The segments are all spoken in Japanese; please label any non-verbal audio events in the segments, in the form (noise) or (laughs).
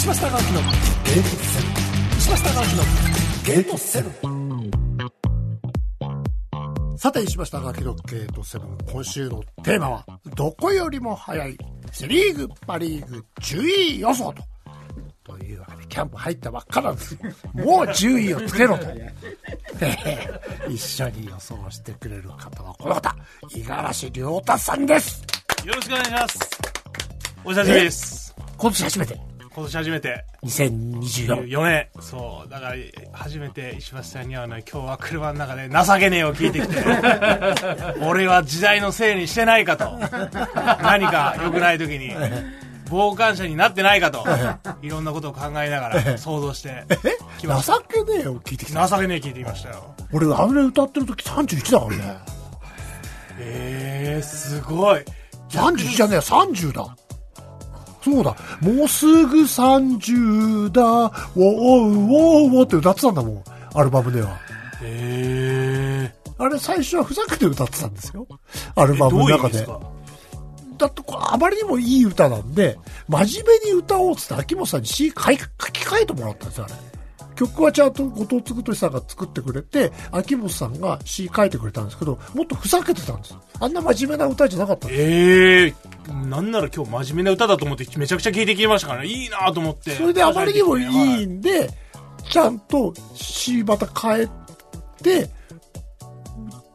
石橋貴明のゲートセブン。石橋貴明のゲートセブン。さて石橋貴明のゲートセブン。今週のテーマはどこよりも早いセリーグパリーグ順位予想と。というわけでキャンプ入ったばっかなんです。もう順位をつけろと。(laughs) 一緒に予想してくれる方はこの方五十嵐亮太さんです。よろしくお願いします。お久しぶりです。今年初めて今年初めて、2024 4年。そう。だから、初めて石橋さんにはね、今日は車の中で情けねえを聞いてきて、(laughs) 俺は時代のせいにしてないかと。何か良くない時に、傍観者になってないかと。いろんなことを考えながら想像してきました。情けねえよ聞いてきた情けねえ聞いてきましたよ。俺あれ歌ってる時31だからねえー、すごい。31じゃねえ30だそうだ。もうすぐ30だ。ウォーウォーウォーって歌ってたんだもん。アルバムでは。えあれ最初はふざけて歌ってたんですよ。アルー、バムの中で。だってこれあまりにもいい歌なんで真面目に歌おうっつって秋元さんに詩書き換えてもらったんですよあれ曲はちゃんと後藤嗣俊さんが作ってくれて秋元さんが詩書いてくれたんですけどもっとふざけてたんですあんな真面目な歌じゃなかったんですええなんなら今日真面目な歌だと思ってめちゃくちゃ聴いてきましたからね。いいなと思って。それであまりにもいいい。んで、ちゃんと詩また変えて、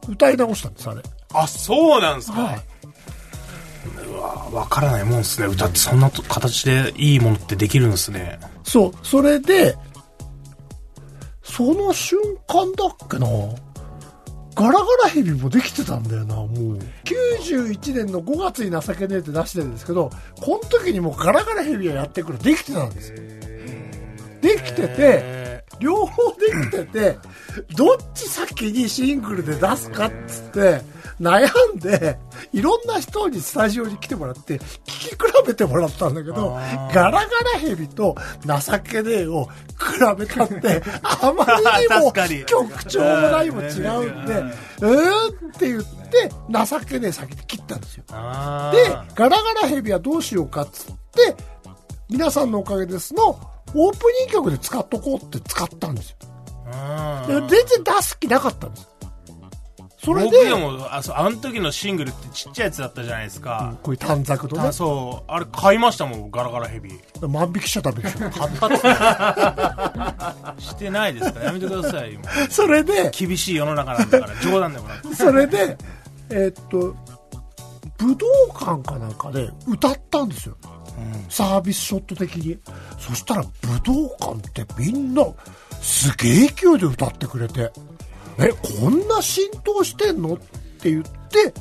歌い直したんです、あれ。あ、そうなんですか。はい。わからないもんですね。歌ってそんなと形でいいものってできるんですね。そう、それで、その瞬間だっけな、ガラガラヘビもできてたんだよな、もう。91年の5月に情けねえって出してるんですけど、この時にもうガラガラヘビがやってくる、できてたんですよ。できてて、え両方できてて、どっち先にシングルで出すかっつって、悩んで、いろんな人にスタジオに来てもらって、聞き比べてもらったんだけどガラガラヘビと情けねえを比べたって、あまりにも (laughs) 曲調もないも違うんで、うーんって言って、情けねえ先に切ったんですよ。あで、ガラガラヘビはどうしようかっつって、皆さんのおかげですの、オープニング曲で使っとこうって使ったんですよ。全然出す気なかったんです。それ僕で、でも、ああの時のシングルってちっちゃいやつだったじゃないですか。こういう短冊とねあ、そう。あれ買いましたもん、ガラガラヘビ。万引きしちゃダメでしょ。買ったって。してないですから、やめてください。それで、厳しい世の中なんだから、冗談でもなく。それで、えっと、武道館かなんかで歌ったんですよ。サービスショット的に。そしたら武道館ってみんなすげえ勢いで歌ってくれて、え、こんな浸透してんの？って言って、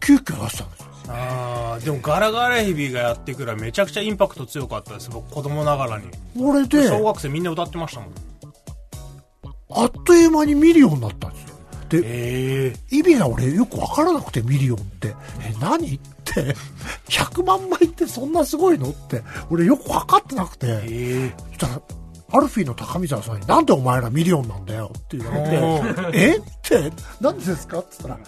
急遽出したんですよ。あーでもガラガラヘビがやってくるめちゃくちゃインパクト強かったです。僕子供ながらに。これで、小学生みんな歌ってましたもん。あっという間にミリオンになったんですよ。で、ええ意味が俺よくわからなくてミリオンって、え、何って、100万枚ってそんなすごいの？って、俺よくわかってなくて、え。そしたら、アルフィーの高見沢さんに、なんでお前らミリオンなんだよって言われて、え？って、なんでですか？って言った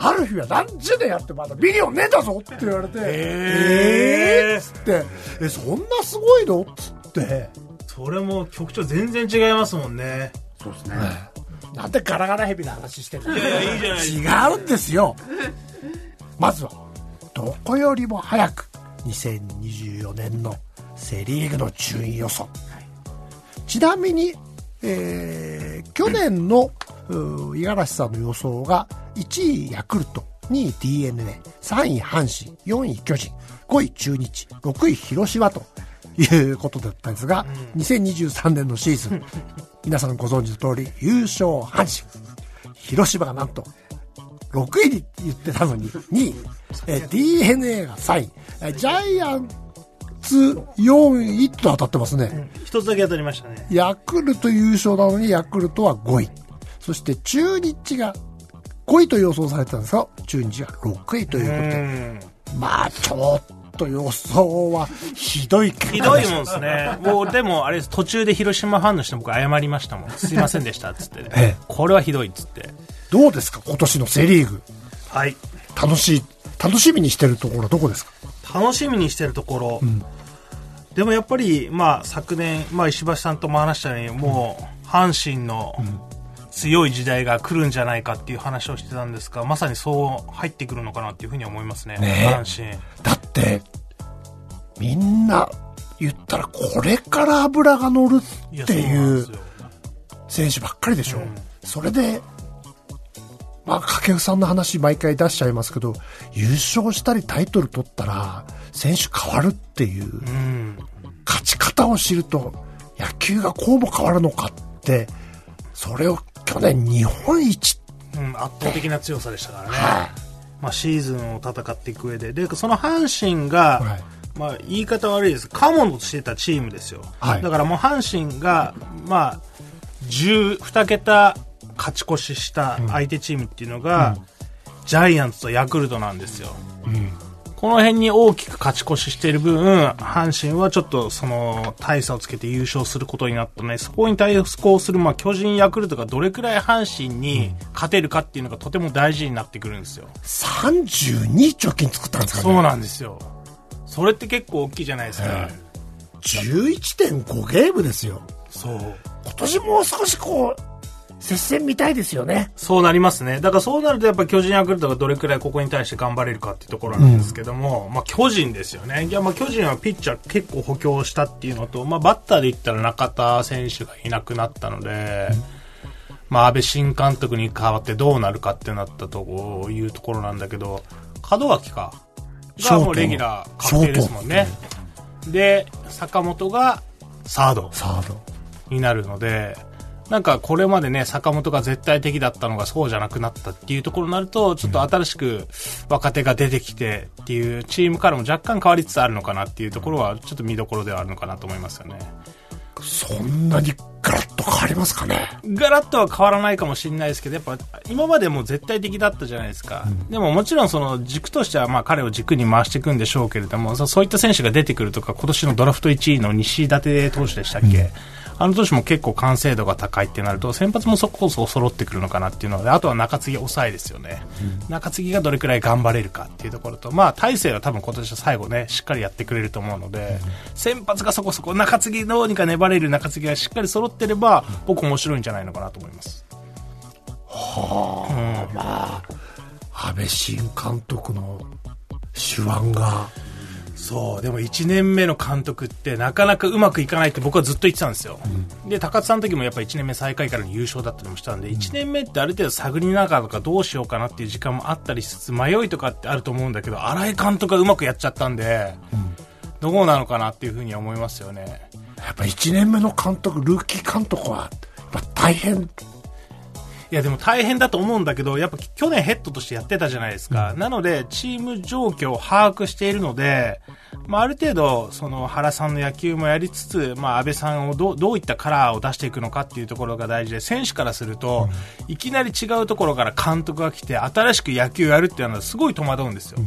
ら、アルフィーは何十年やってまだミリオンねえんだぞって言われて、え。ーえーっつって、え、そんなすごいの？っつって、それも曲調全然違いますもんね。そうですね。なんでガラガラヘビの話してるの？いやいやいいじゃないです違うんですよ。まずは、どこよりも早く、2024年のセリーグの順位予想。ちなみに、えー去年の五十嵐さんの予想が1位ヤクルト、2位 DNA、3位阪神、4位巨人、5位中日、6位広島ということだったんですが、2023年のシーズン、皆さんご存知の通り優勝阪神、広島がなんと6位に言ってたのに2位、えー DNA が3位、えージャイアンツ4位と当たってますね。一つだけ当たりましたね。ヤクルト優勝なのにヤクルトは5位。そして中日が5位と予想されてたんですが、中日が6位ということで、うん。まあちょっと予想はひどい結ひどいもんですね。もうでもあれです。途中で広島ファンの人に僕謝りましたもん。すいませんでしたっつって、(laughs) ええ。これはひどいっつってどうですか？今年のセリーグ。はい。楽しい、楽しみにしてるところどこですか？楽しみにしてるところ、でもやっぱり、まあ、昨年、まあ、石橋さんとも話したように、もう、阪神の強い時代が来るんじゃないかっていう話をしてたんですが、まさにそう入ってくるのかなっていうふうに思いますね、ね阪神。だって、みんな言ったらこれから油が乗るっていう選手ばっかりでしょ。うん。それで、まあ、掛布さんの話毎回出しちゃいますけど、優勝したりタイトル取ったら、選手変わるっていう、うん。勝ち方を知ると、野球がこうも変わるのかって、それを去年日本一、うん、圧倒的な強さでしたからね。はまあ、シーズンを戦っていく上で。で、その阪神が、はいまあ、言い方悪いです。カモとしてたチームですよ。はいだからもう阪神が、まあ、10、2桁勝ち越しした相手チームっていうのが、ジャイアンツとヤクルトなんですよ。うんこの辺に大きく勝ち越ししている分、阪神はちょっとその大差をつけて優勝することになったね。そこに対抗する、まあ、巨人、ヤクルトがどれくらい阪神に勝てるかっていうのがとても大事になってくるんですよ。32貯金作ったんですかね。そうなんですよ。それって結構大きいじゃないですか。はい11.5ゲームですよ。そう。今年もう少しこう、接戦見たいですよね。そうなりますね。だからそうなるとやっぱ巨人ヤクルトがどれくらいここに対して頑張れるかっていうところなんですけども、まあ巨人ですよね。いやまあ巨人はピッチャー結構補強したっていうのと、まあバッターで言ったら中田選手がいなくなったので、まあ安倍新監督に代わってどうなるかってなったというところなんだけど、門脇か。がもうレギュラー確定ですもんね。で、坂本がサード。サード。になるので、なんかこれまでね、坂本が絶対的だったのがそうじゃなくなったっていうところになると、ちょっと新しく若手が出てきてっていうチームからも若干変わりつつあるのかなっていうところは、ちょっと見どころではあるのかなと思いますよね。そんなにガラッと変わりますかね？ガラッとは変わらないかもしれないですけど、やっぱ今までも絶対的だったじゃないですか。でももちろんその軸としてはまあ彼を軸に回していくんでしょうけれども、そそういった選手が出てくるとか、今年のドラフト1位の西舘投手でしたっけ、あの投手も結構完成度が高いってなると、先発もそこそこ揃ってくるのかなっていうので、あとは中継ぎ抑えですよね。中継ぎがどれくらい頑張れるかっていうところと、まあ大勢は多分今年は最後ね、しっかりやってくれると思うので、先発がそこそこ中継ぎどうにか粘れる中継ぎがしっかり揃ってれば、僕面白いんじゃないのかなと思います。安倍新監督の手腕が、そう、でも1年目の監督ってなかなかうまくいかないって僕はずっと言ってたんですよ。で、高津さんの時もやっぱ1年目最下位からの優勝だったりもしたんで、1年目ってある程度探りながらとかどうしようかなっていう時間もあったりしつつ、迷いとかってあると思うんだけど、新井監督がうまくやっちゃったんで、どうなのかなっていうふうには思いますよね。やっぱ1年目の監督、ルーキー監督は、やっぱ大変。いやでも大変だと思うんだけど、やっぱ去年ヘッドとしてやってたじゃないですか。なので、チーム状況を把握しているので、まあある程度、その原さんの野球もやりつつ、まあ安倍さんをどうどういったカラーを出していくのかっていうところが大事で、選手からすると、いきなり違うところから監督が来て、新しく野球をやるっていうのはすごい戸惑うんですよ。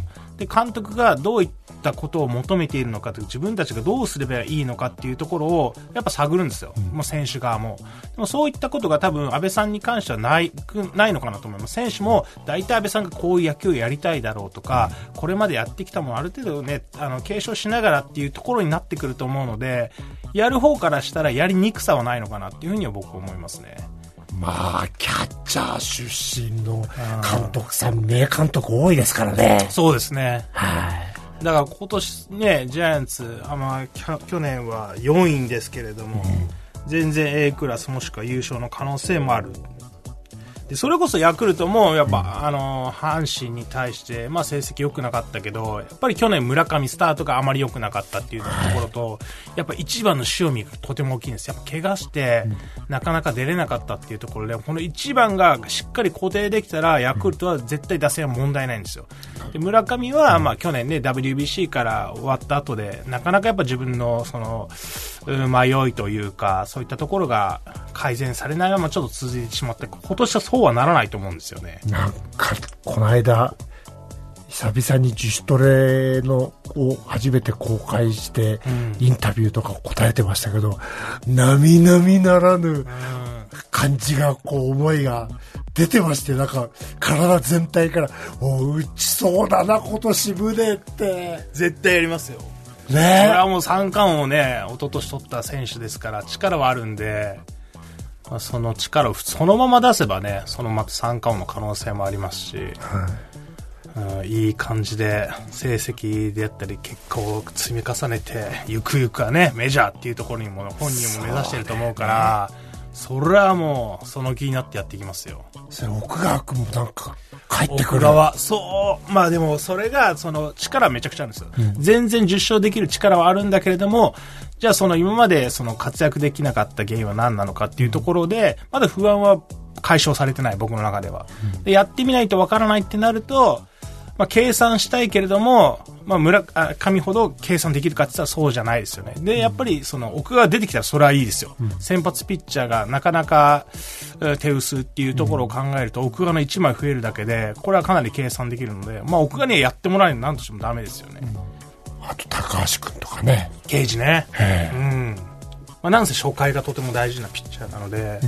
で、監督がどういったことを求めているのかという自分たちがどうすればいいのかっていうところをやっぱ探るんですよ、もう選手側も。でもそういったことが多分安倍さんに関してはないくないのかなと思います。選手も大体安倍さんがこういう野球をやりたいだろうとか、これまでやってきたものある程度ねあの継承しながらっていうところになってくると思うのでやる方からしたらやりにくさはないのかなっていうふうには僕は思いますねまあ、キャッチャー出身の監督さん、名監督多いですからね。そうですねはい。だから今年ね、ジャイアンツ、あまあ、去年は4位ですけれども、全然 A クラスもしくは優勝の可能性もある。でそれこそヤクルトもやっぱ、あの阪神に対して、まあ、成績良くなかったけどやっぱり去年村上スタートがあまり良くなかったっていうところと、やっぱ一番の塩見がとても大きいんです。やっぱ怪我して、なかなか出れなかったっていうところでこの一番がしっかり固定できたらヤクルトは絶対打線は問題ないんですよ。で村上は、まあ、去年ね WBC から終わった後でなかなかやっぱ自分のそのうん迷いというかそういったところが改善されないままちょっと続いてしまって今年はそうはならないと思うんですよね。なんか、この間、久々に自主トレのを初めて公開して、インタビューとか答えてましたけど、並々ならぬ感じが、こう、思いが出てまして、なんか、体全体から、お打ちそうだな、今年胸って。絶対やりますよ。それねはもう三冠をね、一昨年取った選手ですから、力はあるんで、まあ、その力をそのまま出せばね、そのまた三冠王の可能性もありますし、うんいい感じで成績であったり結果を積み重ねてゆくゆくはねメジャーっていうところにも本人も目指してると思うからそれはもうその気になってやっていきますよ。それ奥川君もなんか帰ってくる。奥川そうまあでもそれがその力はめちゃくちゃあるんですよ、全然10勝できる力はあるんだけれどもじゃあその今までその活躍できなかった原因は何なのかっていうところでまだ不安は解消されてない僕の中では、でやってみないとわからないってなるとまあ、計算したいけれども、まあ、村あ上ほど計算できるかって言ったらそうじゃないですよね。で、やっぱりその奥が出てきたらそれはいいですよ。先発ピッチャーがなかなかえー手薄っていうところを考えると、奥がの1枚増えるだけで、これはかなり計算できるので、まあ、奥がにはやってもらえるのなんとしてもダメですよね。あと高橋君とかね。刑事ね。えうん。まあ、なんせ初回がとても大事なピッチャーなので、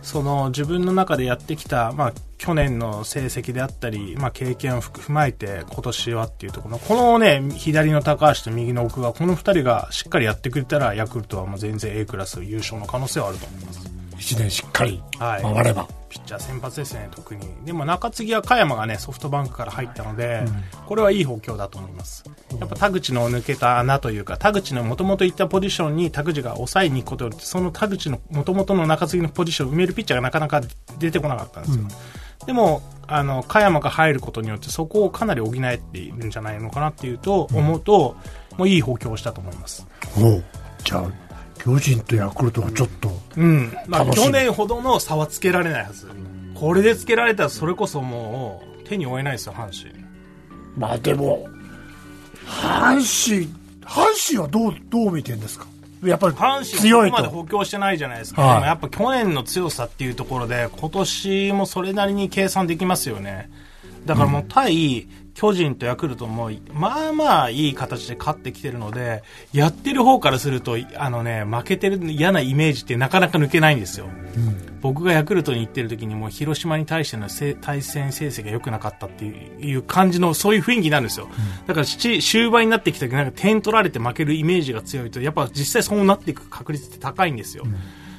その自分の中でやってきた、まあ、去年の成績であったり、まあ、経験を踏まえて今年はっていうところこのね左の高橋と右の奥がこの2人がしっかりやってくれたらヤクルトはもう全然 A クラス優勝の可能性はあると思います。一年しっかりはい。回れば。ピッチャー先発ですね特に。でも中継ぎは加山がねソフトバンクから入ったので、これはいい補強だと思います。やっぱ田口の抜けた穴というか田口のもともといったポジションに田口が抑えに行くことによってその田口のもともとの中継ぎのポジションを埋めるピッチャーがなかなか出てこなかったんですよ、でもあの加山が入ることによってそこをかなり補えているんじゃないのかなっていうと、思うともういい補強をしたと思います。おう。じゃあ、巨人とヤクルトはちょっと、うん、まあ、楽しみ。去年ほどの差はつけられないはず、これでつけられたらそれこそもう手に負えないですよ阪神。まあでも、阪神、阪神はどう、どう見てんですか？やっぱり阪神強ここまでと。補強してないじゃないですか、はい。やっぱ去年の強さっていうところで今年もそれなりに計算できますよねだからもう対巨人とヤクルトもまあまあいい形で勝ってきてるのでやってる方からするとあのね負けてる嫌なイメージってなかなか抜けないんですよ、僕がヤクルトに行ってる時にも広島に対しての対戦成績が良くなかったっていう感じのそういう雰囲気なんですよ、だから終盤になってきた時なんか点取られて負けるイメージが強いとやっぱ実際そうなっていく確率って高いんですよ、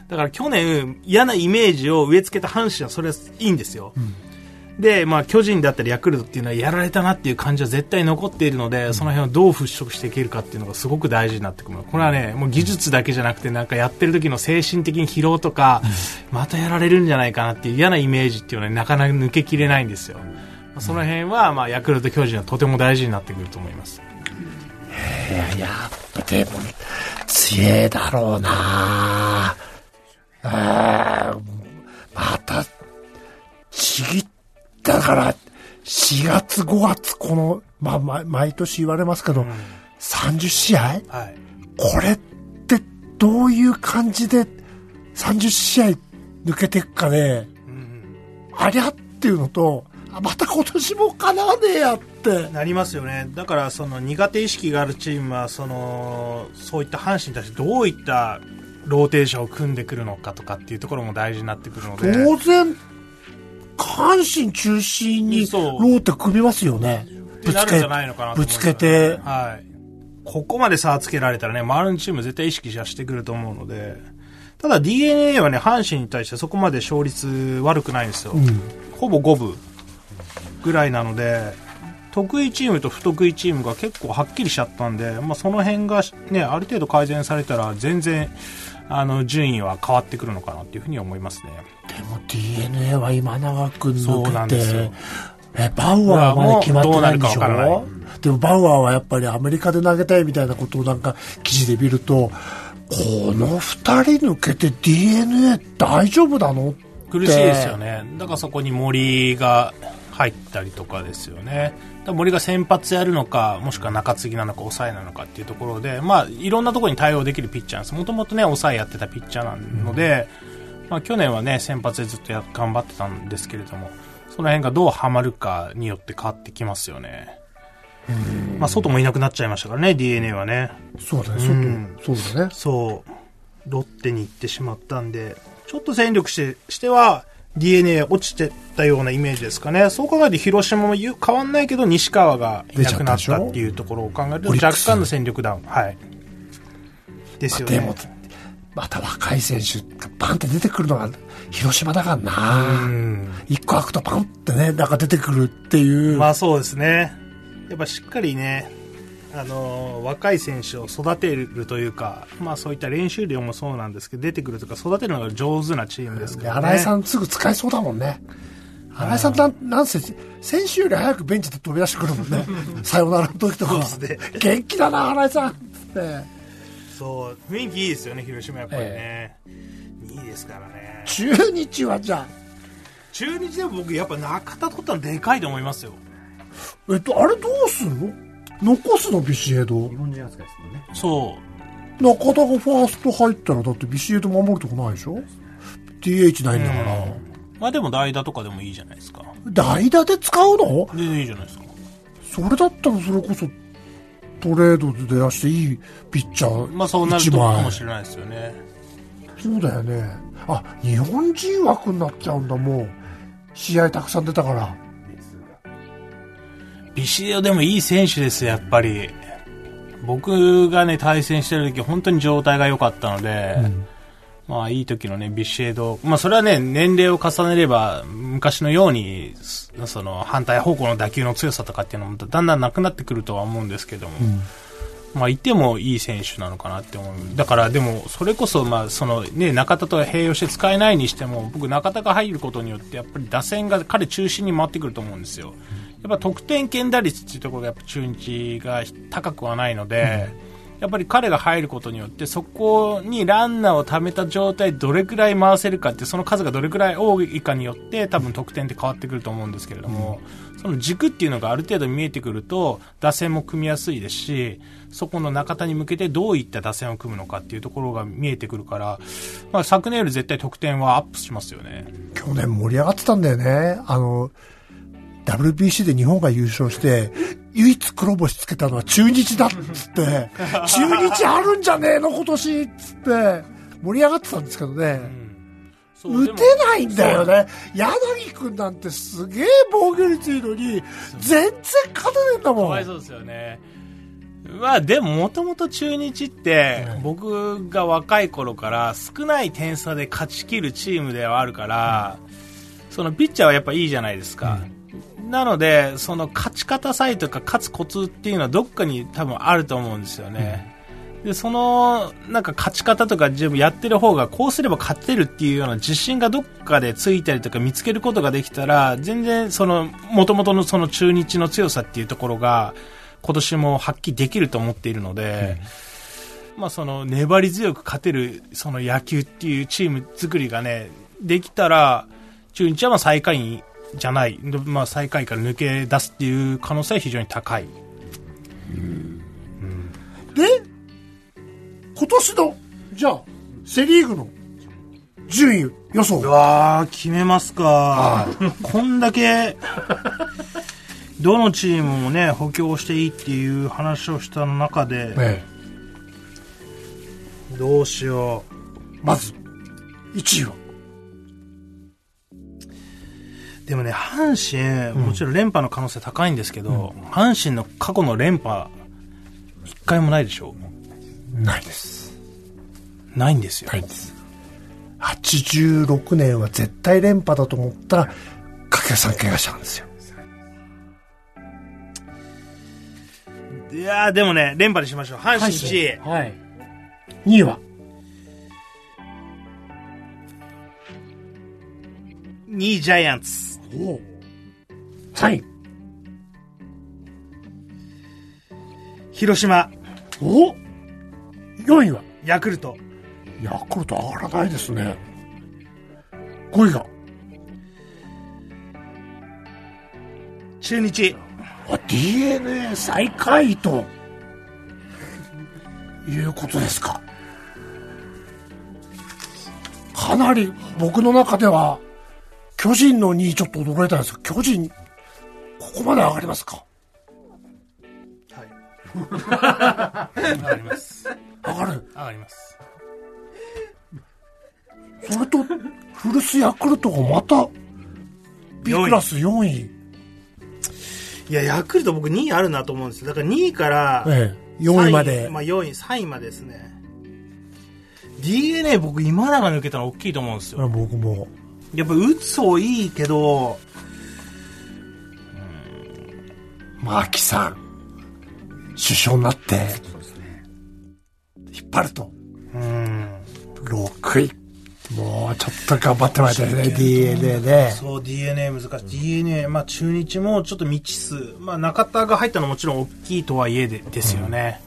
だから去年嫌なイメージを植え付けた阪神はそれはいいんですよ、で、まあ、巨人だったりヤクルトっていうのはやられたなっていう感じは絶対残っているので、その辺をどう払拭していけるかっていうのがすごく大事になってくる。これはね、もう技術だけじゃなくて、なんかやってる時の精神的に疲労とか、またやられるんじゃないかなっていう嫌なイメージっていうのは、ね、なかなか抜けきれないんですよ。まあその辺は、まあ、ヤクルト巨人はとても大事になってくると思います。いや、やっぱでも、強えだろうなあーまた、ちぎったから、4月5月、この、まあ、ま毎年言われますけど、30試合？はい。これってどういう感じで30試合抜けていくかね、ありゃっていうのと、あまた今年もかなわねえやって。なりますよね。だから、その苦手意識があるチームは、その、そういった阪神に対してどういったローテーションを組んでくるのかとかっていうところも大事になってくるので。当然、阪神中心にローテ組みますよね。ぶつけぶつけて、はい。ここまで差をつけられたらね、周りのチーム絶対意識してくると思うので、ただ DNA はね、阪神に対してそこまで勝率悪くないんですよ。うん、ほぼ五分ぐらいなので、得意チームと不得意チームが結構はっきりしちゃったんで、まあ、その辺がね、ある程度改善されたら全然、あの、順位は変わってくるのかなっていうふうに思いますね。でも DNA は今永君抜けて、え、バウアーはまだ決まってないんでしどうでもバウアーはやっぱりアメリカで投げたいみたいなことをなんか記事で見ると、この二人抜けて DNA 大丈夫なの？苦しいですよね。だからそこに森が入ったりとかですよね。森が先発やるのか、もしくは中継ぎなのか抑えなのかっていうところで、まあ、いろんなところに対応できるピッチャーです。もともとね、抑えやってたピッチャーなので、まあ、去年はね、先発でずっとや頑張ってたんですけれども、その辺がどうハマるかによって変わってきますよね。まあ、外もいなくなっちゃいましたからね、DNA はね。そうだね、うん外、そうだね。そう、ロッテに行ってしまったんで、ちょっと戦力してしては、DNA 落ちてたようなイメージですかね。そう考えると広島も変わんないけど、西川がいなくなったっていうところを考えると、若干の戦力ダウン。はい。ですよね。でも、また若い選手がバンって出てくるのが広島だからな一個開くとパンってね、なんか出てくるっていう。まあそうですね。やっぱしっかりね、あの若い選手を育てるというか、まあ、そういった練習量もそうなんですけど出てくるとか育てるのが上手なチームですから、ね、新井さんすぐ使えそうだもんね。新井さんなんなんせ選手より早くベンチで飛び出してくるもんね。(laughs) さよならの時とか、ね、元気だな新井さん。ってそう雰囲気いいですよね広島やっぱりね、ええ、いいですからね。中日はじゃあ。中日でも僕やっぱ中田取ったのでかいと思いますよ。えっとあれどうすんの？残すのビシエド。日本人扱いですもんね。そう。中田がファースト入ったらだってビシエド守るとこないでしょ？DH ないんだから、まあでも代打とかでもいいじゃないですか。代打で使うの？全然いいじゃないですか。それだったらそれこそトレードで出していいピッチャーまあそうなるとかもしれないですよね。そうだよね。あ日本人枠になっちゃうんだもう。試合たくさん出たからビシエドでもいい選手ですやっぱり。僕がね、対戦してる時、本当に状態が良かったので、うん、まあ、いい時のね、ビシエド、まあ、それはね、年齢を重ねれば、昔のように、その、反対方向の打球の強さとかっていうのも、だんだんなくなってくるとは思うんですけども、うんまあ、いてもいい選手なのかなって思う。だから、でも、それこそ、まあ、そのね、中田と併用して使えないにしても、僕、中田が入ることによって、やっぱり打線が彼中心に回ってくると思うんですよ。やっぱ得点圏打率っていうところがやっぱ中日が高くはないので、うん、やっぱり彼が入ることによってそこにランナーを貯めた状態どれくらい回せるかってその数がどれくらい多いかによって多分得点って変わってくると思うんですけれども、うん、その軸っていうのがある程度見えてくると打線も組みやすいですしそこの中田に向けてどういった打線を組むのかっていうところが見えてくるから、まあ、昨年より絶対得点はアップしますよね。去年盛り上がってたんだよね。あの WBC で日本が優勝して、唯一黒星つけたのは中日だっつって、(laughs) 中日あるんじゃねえの今年っつって、盛り上がってたんですけどね。うん、打てないんだよね。柳君なんてすげえ防御率いいのに、全然勝てねえんだもん。かわいそうですよね。まあでももともと中日って僕が若い頃から少ない点差で勝ち切るチームではあるから、そのピッチャーはやっぱいいじゃないですか。なので、その勝ち方さえとか勝つコツっていうのはどっかに多分あると思うんですよね。で、その、なんか勝ち方とか自分やってる方がこうすれば勝てるっていうような自信がどっかでついたりとか見つけることができたら、全然その、元々のその中日の強さっていうところが、今年も発揮できると思っているので、うん、まあその粘り強く勝てるその野球っていうチーム作りがね、できたら、中日はまあ最下位じゃない、まあ、最下位から抜け出すっていう可能性は非常に高い。うん、で、今年の、じゃあ、セ・リーグの順位予想。うわ決めますか。こんだけ、どのチームもね、補強していいっていう話をした中で、ええ、どうしよう。まず、1位はでもね、阪神、もちろん連覇の可能性高いんですけど、うん、阪神の過去の連覇、一回もないでしょ？うないです。ないんですよ。ないんです。86年は絶対連覇だと思ったら、掛布さん怪我したんですよ。いやでもね、連覇にしましょう。阪神1位。はい。2位は？2位ジャイアンツ。お3位。広島。お !4 位は？ヤクルト。ヤクルト上がらないですね。5位が？中日。あ、DNA 最下位と、いうことですか。かなり僕の中では巨人の2位ちょっと驚いたんですけど、巨人、ここまで上がりますか？はい。(laughs) 上がります。上がる上がります。それと、古巣ヤクルトがまた、B クラス4位。いや、ヤクルト僕2位あるなと思うんですよ。だから2位から、ええ、4位まで。まあ4位、3位までですね。DNA 僕今永抜けたの大きいと思うんですよ。僕も。やっぱ打つ方いいけど、牧さん、首相になって、引っ張ると、うん。6位。もうちょっと頑張ってもらいたいね、DNA ね。そう、DNA 難しい。DNA、まあ中日もちょっと未知数。まあ中田が入ったのももちろん大きいとはいえでですよね。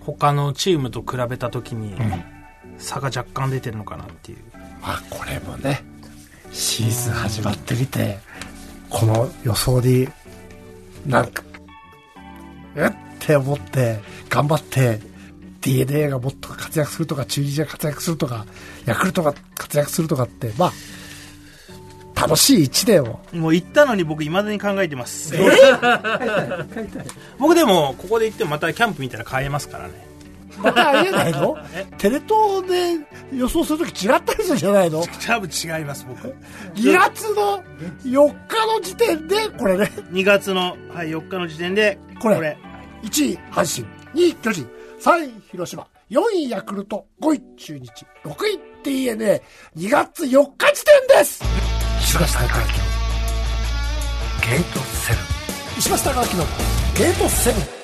他のチームと比べたときに、差が若干出てるのかなっていう。まあこれもね、シーズン始まってみて、この予想に、なんか、えっ？て思って、頑張って、DNA がもっと活躍するとか、中日が活躍するとか、ヤクルトが活躍するとかって、まあ、楽しい一年を。もう行ったのに僕未だに考えてます。僕でも、ここで行ってもまたキャンプ見たら帰れますからね。またありえないの？(laughs) テレ東で予想するとき違ったりするじゃないの？多分違います、僕。2月の4日の時点で、これね、2月の、はい、4日の時点で、これ。1位阪神、2位巨人、3位広島、4位ヤクルト、5位中日、6位 DNA、2月4日時点です！石橋貴明のゲート7。石橋貴明のゲート7。